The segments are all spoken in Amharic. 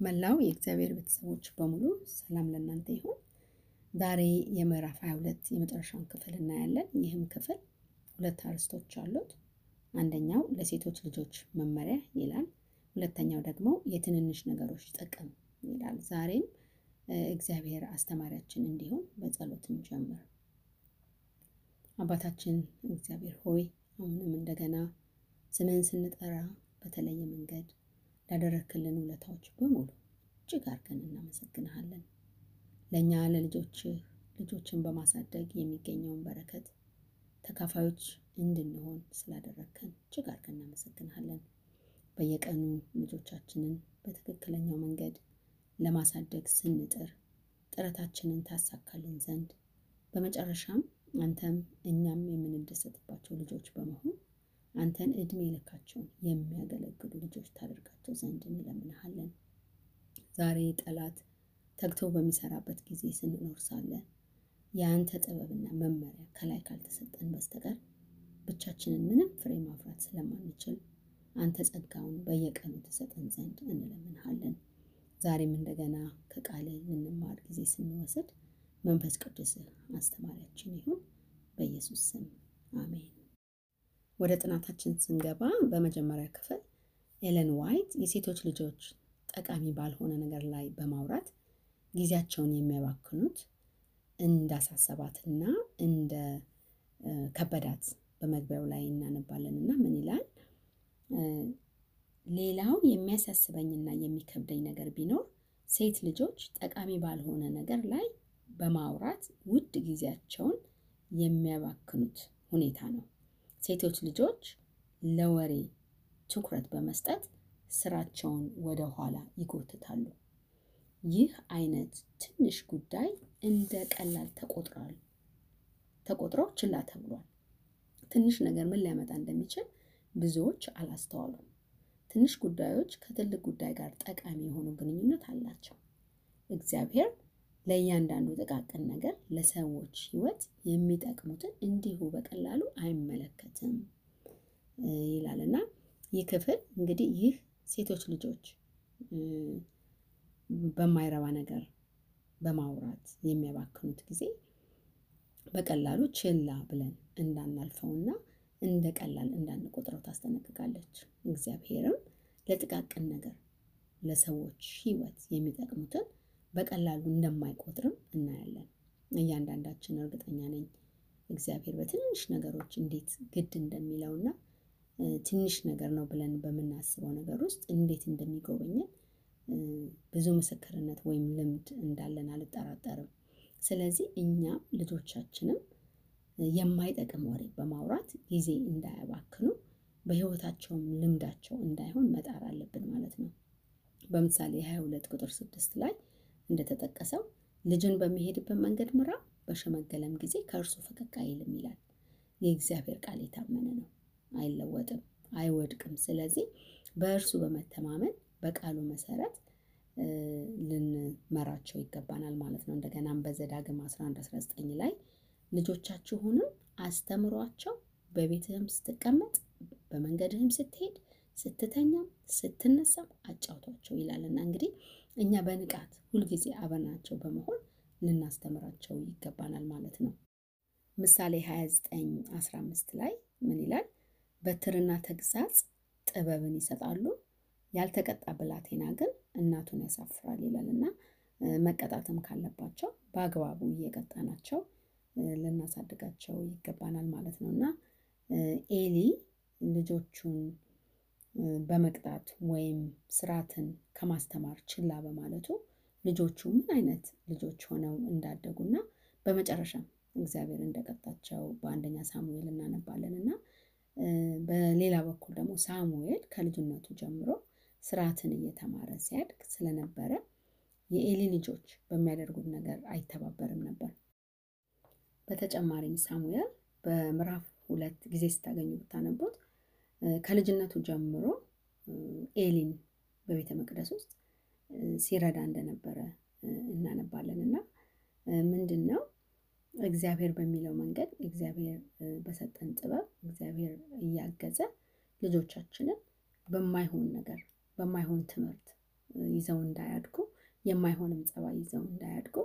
መላው የእግዚአብሔር ቤተሰቦች በሙሉ ሰላም ለእናንተ ይሁን። ዛሬ የምዕራፍ 22 የመጨረሻውን ክፍል እናያለን። ይህም ክፍል ሁለት አርዕስቶች አሉት። አንደኛው ለሴቶች ልጆች መመሪያ ይላል። ሁለተኛው ደግሞ የትንንሽ ነገሮች ጥቅም ይላል። ዛሬም እግዚአብሔር አስተማሪያችን እንዲሆን በጸሎት እንጀምር። አባታችን እግዚአብሔር ሆይ አሁንም እንደገና ስምህን ስንጠራ በተለየ መንገድ ላደረክልን ውለታዎች በሙሉ እጅግ አድርገን እናመሰግንሃለን። ለእኛ ለልጆችህ ልጆችን በማሳደግ የሚገኘውን በረከት ተካፋዮች እንድንሆን ስላደረግከን እጅግ አድርገን እናመሰግንሃለን። በየቀኑ ልጆቻችንን በትክክለኛው መንገድ ለማሳደግ ስንጥር ጥረታችንን ታሳካልን ዘንድ በመጨረሻም አንተም እኛም የምንደሰትባቸው ልጆች በመሆን አንተን ዕድሜ ልካቸውን የሚያገለግሉ ልጆች ታደርጋቸው ዘንድ እንለምንሃለን። ዛሬ ጠላት ተግቶ በሚሰራበት ጊዜ ስንኖር ሳለ የአንተ ጥበብና መመሪያ ከላይ ካልተሰጠን በስተቀር ብቻችንን ምንም ፍሬ ማፍራት ስለማንችል አንተ ጸጋውን በየቀኑ ትሰጠን ዘንድ እንለምንሃለን። ዛሬም እንደገና ከቃል ልንማር ጊዜ ስንወስድ መንፈስ ቅዱስ አስተማሪያችን ይሁን። በኢየሱስ ስም አሜን። ወደ ጥናታችን ስንገባ በመጀመሪያ ክፍል ኤለን ዋይት የሴቶች ልጆች ጠቃሚ ባልሆነ ነገር ላይ በማውራት ጊዜያቸውን የሚያባክኑት እንዳሳሰባትና እንደ ከበዳት በመግቢያው ላይ እናነባለን እና ምን ይላል? ሌላው የሚያሳስበኝና የሚከብደኝ ነገር ቢኖር ሴት ልጆች ጠቃሚ ባልሆነ ነገር ላይ በማውራት ውድ ጊዜያቸውን የሚያባክኑት ሁኔታ ነው። ሴቶች ልጆች ለወሬ ትኩረት በመስጠት ስራቸውን ወደ ኋላ ይጎትታሉ። ይህ አይነት ትንሽ ጉዳይ እንደ ቀላል ተቆጥሯል ተቆጥሮ ችላ ተብሏል። ትንሽ ነገር ምን ሊያመጣ እንደሚችል ብዙዎች አላስተዋሉም። ትንሽ ጉዳዮች ከትልቅ ጉዳይ ጋር ጠቃሚ የሆኑ ግንኙነት አላቸው። እግዚአብሔር ለእያንዳንዱ ጥቃቅን ነገር ለሰዎች ሕይወት የሚጠቅሙትን እንዲሁ በቀላሉ አይመለከትም ይላል እና ይህ ክፍል እንግዲህ ይህ ሴቶች ልጆች በማይረባ ነገር በማውራት የሚያባክኑት ጊዜ በቀላሉ ችላ ብለን እንዳናልፈውና እንደ ቀላል እንዳንቆጥረው ታስጠነቅቃለች። እግዚአብሔርም ለጥቃቅን ነገር ለሰዎች ሕይወት የሚጠቅሙትን በቀላሉ እንደማይቆጥርም እናያለን። እያንዳንዳችን እርግጠኛ ነኝ እግዚአብሔር በትንሽ ነገሮች እንዴት ግድ እንደሚለውና ትንሽ ነገር ነው ብለን በምናስበው ነገር ውስጥ እንዴት እንደሚጎበኘን ብዙ ምስክርነት ወይም ልምድ እንዳለን አልጠራጠርም። ስለዚህ እኛም ልጆቻችንም የማይጠቅም ወሬ በማውራት ጊዜ እንዳያባክኑ በሕይወታቸውም ልምዳቸው እንዳይሆን መጣር አለብን ማለት ነው። በምሳሌ 22 ቁጥር 6 ላይ እንደተጠቀሰው ልጅን በሚሄድበት መንገድ ምራ፣ በሸመገለም ጊዜ ከእርሱ ፈቀቅ አይልም ይላል። የእግዚአብሔር ቃል የታመነ ነው፣ አይለወጥም፣ አይወድቅም። ስለዚህ በእርሱ በመተማመን በቃሉ መሰረት ልንመራቸው ይገባናል ማለት ነው። እንደገናም በዘዳግም 11 19 ላይ ልጆቻችሁንም አስተምሯቸው፣ በቤትህም ስትቀመጥ፣ በመንገድህም ስትሄድ፣ ስትተኛም፣ ስትነሳም አጫውቷቸው ይላልና እንግዲህ እኛ በንቃት ሁልጊዜ አብረናቸው በመሆን ልናስተምራቸው ይገባናል ማለት ነው። ምሳሌ 29 15 ላይ ምን ይላል? በትርና ተግሳጽ ጥበብን ይሰጣሉ፣ ያልተቀጣ ብላቴና ግን እናቱን ያሳፍራል ይላል እና መቀጣትም ካለባቸው በአግባቡ እየቀጣናቸው ልናሳድጋቸው ይገባናል ማለት ነው እና ኤሊ ልጆቹን በመቅጣት ወይም ስርዓትን ከማስተማር ችላ በማለቱ ልጆቹ ምን አይነት ልጆች ሆነው እንዳደጉና በመጨረሻም እግዚአብሔር እንደቀጣቸው በአንደኛ ሳሙኤል እናነባለን እና በሌላ በኩል ደግሞ ሳሙኤል ከልጅነቱ ጀምሮ ስርዓትን እየተማረ ሲያድግ ስለነበረ የኤሊ ልጆች በሚያደርጉት ነገር አይተባበርም ነበር። በተጨማሪም ሳሙኤል በምዕራፍ ሁለት ጊዜ ስታገኙ ብታነቡት ከልጅነቱ ጀምሮ ኤሊን በቤተ መቅደስ ውስጥ ሲረዳ እንደነበረ እናነባለን እና ምንድን ነው እግዚአብሔር በሚለው መንገድ እግዚአብሔር በሰጠን ጥበብ እግዚአብሔር እያገዘ ልጆቻችንን በማይሆን ነገር በማይሆን ትምህርት ይዘው እንዳያድጉ የማይሆንም ጸባይ ይዘው እንዳያድጉ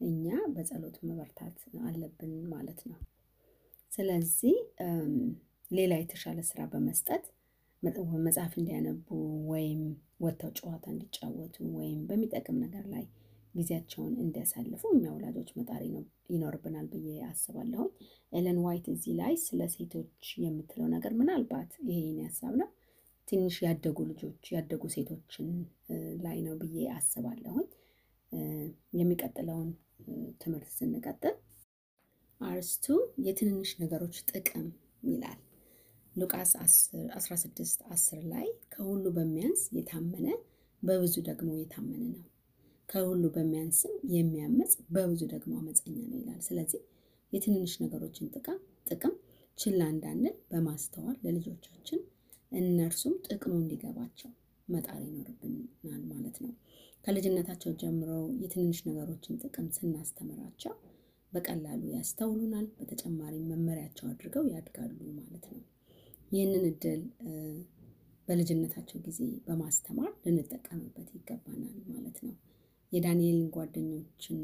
እኛ በጸሎት መበርታት አለብን ማለት ነው። ስለዚህ ሌላ የተሻለ ስራ በመስጠት መጽሐፍ እንዲያነቡ ወይም ወጥተው ጨዋታ እንዲጫወቱ ወይም በሚጠቅም ነገር ላይ ጊዜያቸውን እንዲያሳልፉ እኛ ወላጆች መጣር ይኖርብናል ብዬ አስባለሁኝ። ኤለን ዋይት እዚህ ላይ ስለ ሴቶች የምትለው ነገር ምናልባት ይሄ የኔ ሀሳብ ነው። ትንሽ ያደጉ ልጆች ያደጉ ሴቶችን ላይ ነው ብዬ አስባለሁኝ። የሚቀጥለውን ትምህርት ስንቀጥል አርስቱ የትንንሽ ነገሮች ጥቅም ይላል። ሉቃስ 16 10 ላይ ከሁሉ በሚያንስ የታመነ በብዙ ደግሞ የታመነ ነው፣ ከሁሉ በሚያንስም የሚያመፅ በብዙ ደግሞ አመፀኛ ነው ይላል። ስለዚህ የትንንሽ ነገሮችን ጥቅም ችላ እንዳንል በማስተዋል ለልጆቻችን እነርሱም ጥቅሙ እንዲገባቸው መጣር ይኖርብናል ማለት ነው። ከልጅነታቸው ጀምሮ የትንንሽ ነገሮችን ጥቅም ስናስተምራቸው በቀላሉ ያስተውሉናል። በተጨማሪም መመሪያቸው አድርገው ያድጋሉ ማለት ነው። ይህንን እድል በልጅነታቸው ጊዜ በማስተማር ልንጠቀምበት ይገባናል ማለት ነው። የዳንኤልን ጓደኞችን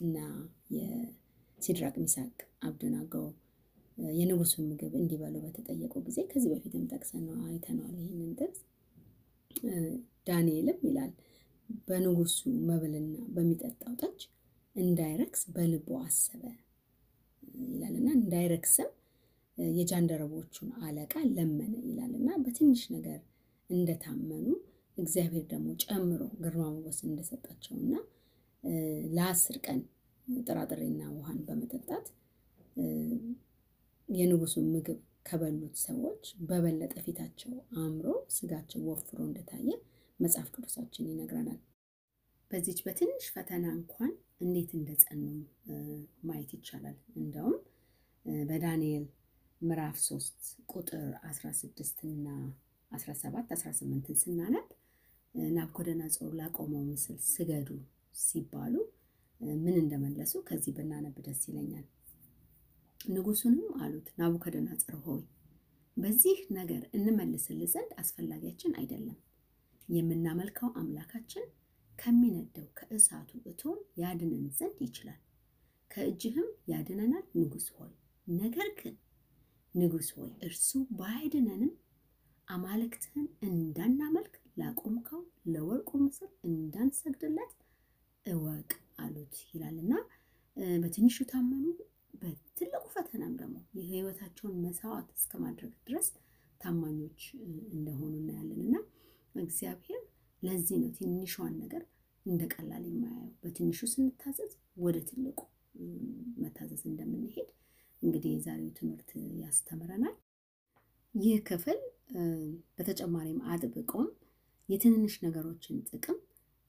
እና የሲድራቅ ሚሳቅ አብደናጎ የንጉሱን ምግብ እንዲበሉ በተጠየቁ ጊዜ ከዚህ በፊትም ጠቅሰን አይተነዋል ይህንን ጥቅስ። ዳንኤልም ይላል በንጉሱ መብልና በሚጠጣው ጠጅ እንዳይረክስ በልቡ አሰበ ይላል እና እንዳይረክስም የጃንደረቦቹን አለቃ ለመነ ይላል እና በትንሽ ነገር እንደታመኑ እግዚአብሔር ደግሞ ጨምሮ ግርማ ሞገስ እንደሰጣቸው እና ለአስር ቀን ጥራጥሬና ውሃን በመጠጣት የንጉሱን ምግብ ከበሉት ሰዎች በበለጠ ፊታቸው አምሮ ስጋቸው ወፍሮ እንደታየ መጽሐፍ ቅዱሳችን ይነግረናል። በዚች በትንሽ ፈተና እንኳን እንዴት እንደጸኑ ማየት ይቻላል። እንደውም በዳንኤል ምዕራፍ 3 ቁጥር 16 እና 17 18ን ስናነብ ናቡከደነፆር ላቆመው ምስል ስገዱ ሲባሉ ምን እንደመለሱ ከዚህ ብናነብ ደስ ይለኛል። ንጉሱንም አሉት ናቡከደነፆር ሆይ በዚህ ነገር እንመልስልህ ዘንድ አስፈላጊያችን አይደለም። የምናመልከው አምላካችን ከሚነደው ከእሳቱ እቶን ያድነን ዘንድ ይችላል፣ ከእጅህም ያድነናል ንጉሥ ሆይ። ነገር ግን ንጉሥ ሆይ እርሱ ባያድነንም አማልክትህን እንዳናመልክ ላቆምከው ለወርቁ ምስል እንዳንሰግድለት እወቅ አሉት ይላልና በትንሹ ታመኑ፣ በትልቁ ፈተናም ደግሞ የህይወታቸውን መስዋዕት እስከ ማድረግ ድረስ ታማኞች እንደሆኑ እናያለን እና እግዚአብሔር ለዚህ ነው ትንሿን ነገር እንደ ቀላል የማያየው። በትንሹ ስንታዘዝ ወደ ትልቁ መታዘዝ እንደምንሄድ እንግዲህ የዛሬው ትምህርት ያስተምረናል። ይህ ክፍል በተጨማሪም አጥብቆም የትንንሽ ነገሮችን ጥቅም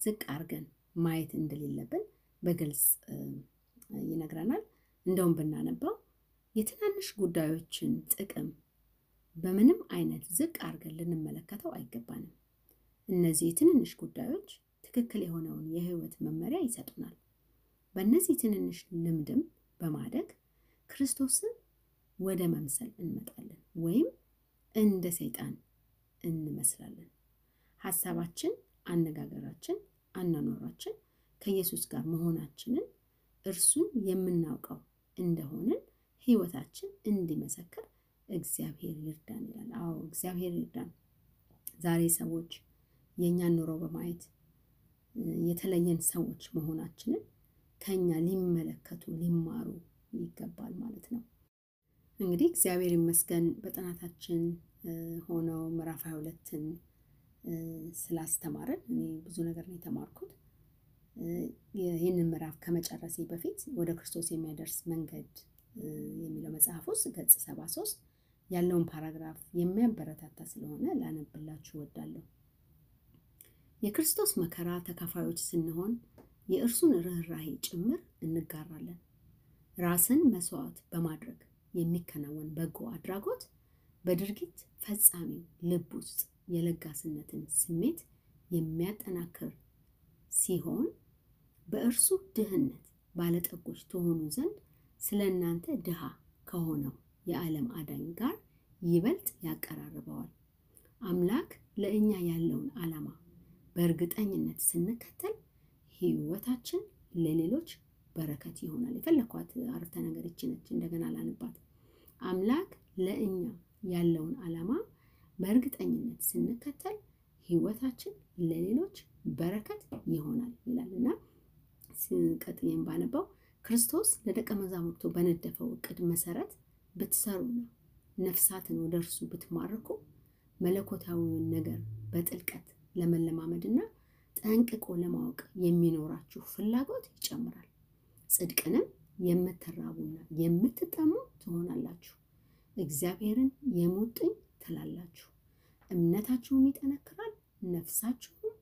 ዝቅ አድርገን ማየት እንደሌለብን በግልጽ ይነግረናል። እንደውም ብናነባው የትናንሽ ጉዳዮችን ጥቅም በምንም አይነት ዝቅ አድርገን ልንመለከተው አይገባንም። እነዚህ ትንንሽ ጉዳዮች ትክክል የሆነውን የህይወት መመሪያ ይሰጡናል። በእነዚህ ትንንሽ ልምድም በማደግ ክርስቶስን ወደ መምሰል እንመጣለን ወይም እንደ ሰይጣን እንመስላለን። ሀሳባችን፣ አነጋገራችን፣ አኗኗራችን ከኢየሱስ ጋር መሆናችንን እርሱን የምናውቀው እንደሆንን ህይወታችን እንዲመሰክር እግዚአብሔር ይርዳን ይላል። አዎ እግዚአብሔር ይርዳን። ዛሬ ሰዎች የእኛን ኑሮ በማየት የተለየን ሰዎች መሆናችንን ከኛ ሊመለከቱ ሊማሩ ይገባል ማለት ነው። እንግዲህ እግዚአብሔር ይመስገን በጥናታችን ሆነው ምዕራፍ ሃያ ሁለትን ስላስተማረን እኔ ብዙ ነገር ነው የተማርኩት። ይህንን ምዕራፍ ከመጨረሴ በፊት ወደ ክርስቶስ የሚያደርስ መንገድ የሚለው መጽሐፍ ውስጥ ገጽ ሰባ ሶስት ያለውን ፓራግራፍ የሚያበረታታ ስለሆነ ላነብላችሁ እወዳለሁ። የክርስቶስ መከራ ተካፋዮች ስንሆን የእርሱን ርኅራሄ ጭምር እንጋራለን። ራስን መስዋዕት በማድረግ የሚከናወን በጎ አድራጎት በድርጊት ፈጻሚው ልብ ውስጥ የለጋስነትን ስሜት የሚያጠናክር ሲሆን በእርሱ ድህነት ባለጠጎች ትሆኑ ዘንድ ስለ እናንተ ድሃ ከሆነው የዓለም አዳኝ ጋር ይበልጥ ያቀራርበዋል። አምላክ ለእኛ ያለውን ዓላማ በእርግጠኝነት ስንከተል ህይወታችን ለሌሎች በረከት ይሆናል። የፈለኳት አረፍተ ነገር ይቺ ነች። እንደገና ላንባት። አምላክ ለእኛ ያለውን ዓላማ በእርግጠኝነት ስንከተል ህይወታችን ለሌሎች በረከት ይሆናል ይላል እና ቀጥዬም ባነባው ክርስቶስ ለደቀ መዛሙርቱ በነደፈው እቅድ መሰረት ብትሰሩና ነፍሳትን ወደ እርሱ ብትማርኩ መለኮታዊውን ነገር በጥልቀት ለመለማመድና ጠንቅቆ ለማወቅ የሚኖራችሁ ፍላጎት ይጨምራል። ጽድቅንም የምትራቡና የምትጠሙ ትሆናላችሁ። እግዚአብሔርን የሙጥኝ ትላላችሁ። እምነታችሁም ይጠነክራል። ነፍሳችሁም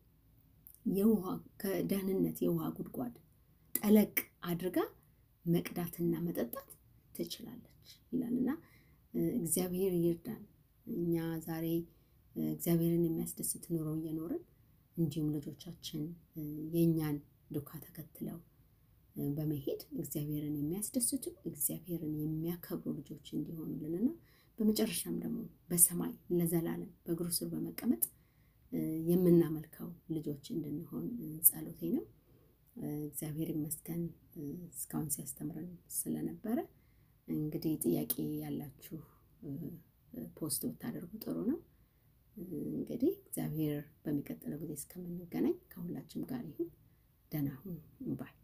የውሃ ከደህንነት የውሃ ጉድጓድ ጠለቅ አድርጋ መቅዳትና መጠጣት ትችላለች ይላልና እግዚአብሔር ይርዳን። እኛ ዛሬ እግዚአብሔርን የሚያስደስት ኑሮ እየኖርን እንዲሁም ልጆቻችን የእኛን ዱካ ተከትለው በመሄድ እግዚአብሔርን የሚያስደስቱ እግዚአብሔርን የሚያከብሩ ልጆች እንዲሆኑልንና በመጨረሻም ደግሞ በሰማይ ለዘላለም በእግሩ ስር በመቀመጥ የምናመልከው ልጆች እንድንሆን ጸሎቴ ነው። እግዚአብሔር ይመስገን እስካሁን ሲያስተምረን ስለነበረ። እንግዲህ ጥያቄ ያላችሁ post ብታደርጉ ጥሩ ነው። እንግዲህ እግዚአብሔር በሚቀጥለው ጊዜ እስከምንገናኝ ከሁላችንም ጋር ይሁን። ደህና ሁኑ bye